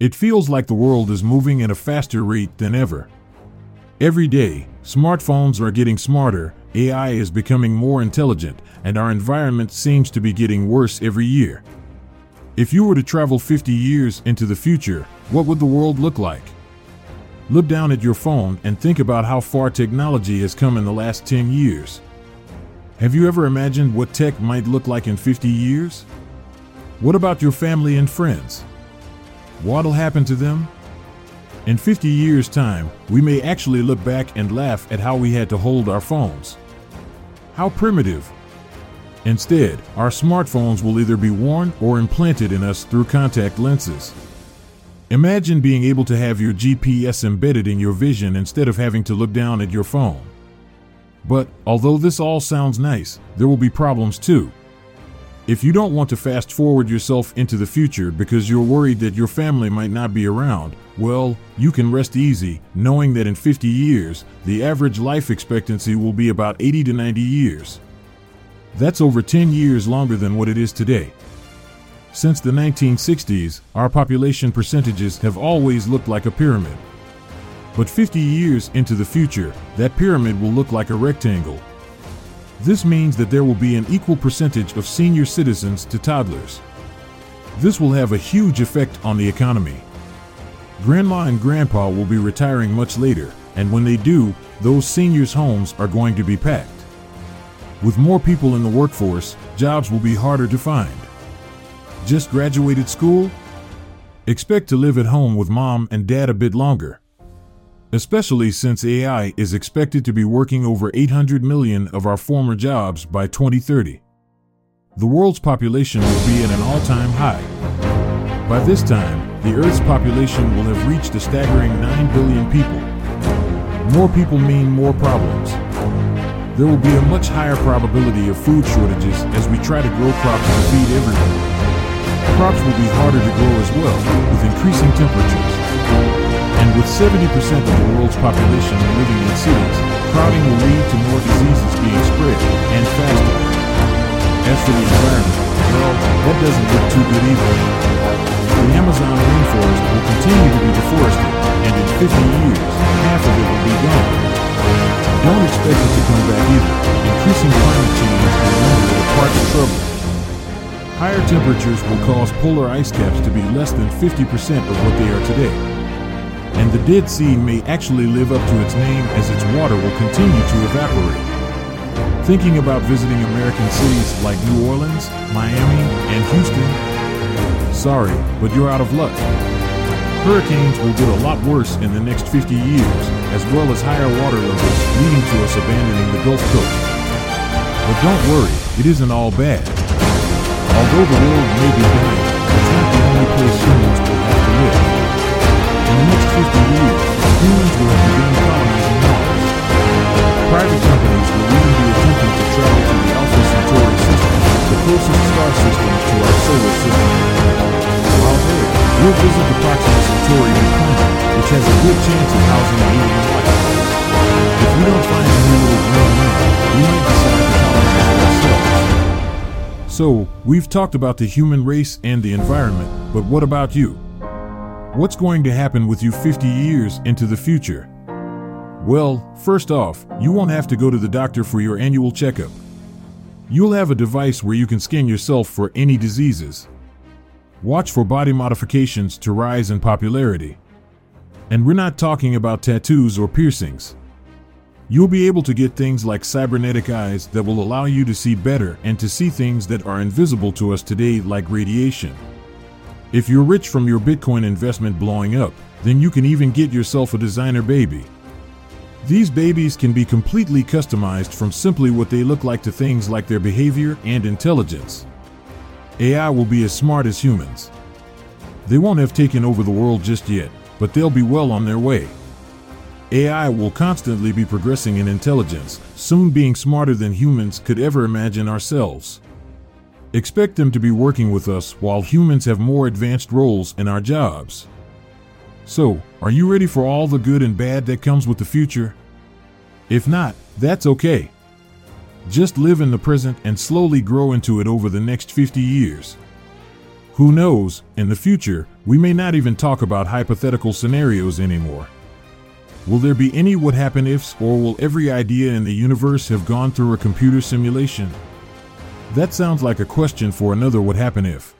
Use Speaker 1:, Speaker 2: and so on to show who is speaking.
Speaker 1: It feels like the world is moving at a faster rate than ever. Every day, smartphones are getting smarter, AI is becoming more intelligent, and our environment seems to be getting worse every year. If you were to travel 50 years into the future, what would the world look like? Look down at your phone and think about how far technology has come in the last 10 years. Have you ever imagined what tech might look like in 50 years? What about your family and friends? What'll happen to them? In 50 years' time, we may actually look back and laugh at how we had to hold our phones. How primitive. Instead, our smartphones will either be worn or implanted in us through contact lenses. Imagine being able to have your GPS embedded in your vision instead of having to look down at your phone. But although this all sounds nice, there will be problems too. If you don't want to fast forward yourself into the future because you're worried that your family might not be around, well, you can rest easy knowing that in 50 years, the average life expectancy will be about 80 to 90 years. That's over 10 years longer than what it is today. Since the 1960s, our population percentages have always looked like a pyramid. But 50 years into the future, that pyramid will look like a rectangle. This means that there will be an equal percentage of senior citizens to toddlers. This will have a huge effect on the economy. Grandma and grandpa will be retiring much later, and when they do, those seniors' homes are going to be packed. With more people in the workforce, jobs will be harder to find. Just graduated school? Expect to live at home with mom and dad a bit longer. Especially since AI is expected to be working over 800 million of our former jobs by 2030. The world's population will be at an all time high. By this time, the Earth's population will have reached a staggering 9 billion people. More people mean more problems. There will be a much higher probability of food shortages as we try to grow crops to feed everyone crops will be harder to grow as well, with increasing temperatures. And with 70% of the world's population living in cities, crowding will lead to more diseases being spread, and faster. As for the environment, well, that doesn't look too good either. The Amazon rainforest will continue to be deforested, and in 50 years, half of it will be gone. Don't expect it to come back either. Increasing climate change will render it a part of trouble. Higher temperatures will cause polar ice caps to be less than 50% of what they are today. And the Dead Sea may actually live up to its name as its water will continue to evaporate. Thinking about visiting American cities like New Orleans, Miami, and Houston? Sorry, but you're out of luck. Hurricanes will get a lot worse in the next 50 years, as well as higher water levels, leading to us abandoning the Gulf Coast. But don't worry, it isn't all bad. Although the world may be dying, it's not the only place humans will have to live. Star to our solar system. While there, we'll visit the Proxima Centauri which has a good chance of housing life. If we don't find a new little green moon, we might decide to colonize ourselves. So, we've talked about the human race and the environment, but what about you? What's going to happen with you 50 years into the future? Well, first off, you won't have to go to the doctor for your annual checkup. You'll have a device where you can scan yourself for any diseases. Watch for body modifications to rise in popularity. And we're not talking about tattoos or piercings. You'll be able to get things like cybernetic eyes that will allow you to see better and to see things that are invisible to us today, like radiation. If you're rich from your Bitcoin investment blowing up, then you can even get yourself a designer baby. These babies can be completely customized from simply what they look like to things like their behavior and intelligence. AI will be as smart as humans. They won't have taken over the world just yet, but they'll be well on their way. AI will constantly be progressing in intelligence, soon being smarter than humans could ever imagine ourselves. Expect them to be working with us while humans have more advanced roles in our jobs. So, are you ready for all the good and bad that comes with the future? If not, that's okay. Just live in the present and slowly grow into it over the next 50 years. Who knows, in the future, we may not even talk about hypothetical scenarios anymore. Will there be any what happen ifs, or will every idea in the universe have gone through a computer simulation? That sounds like a question for another what happen if.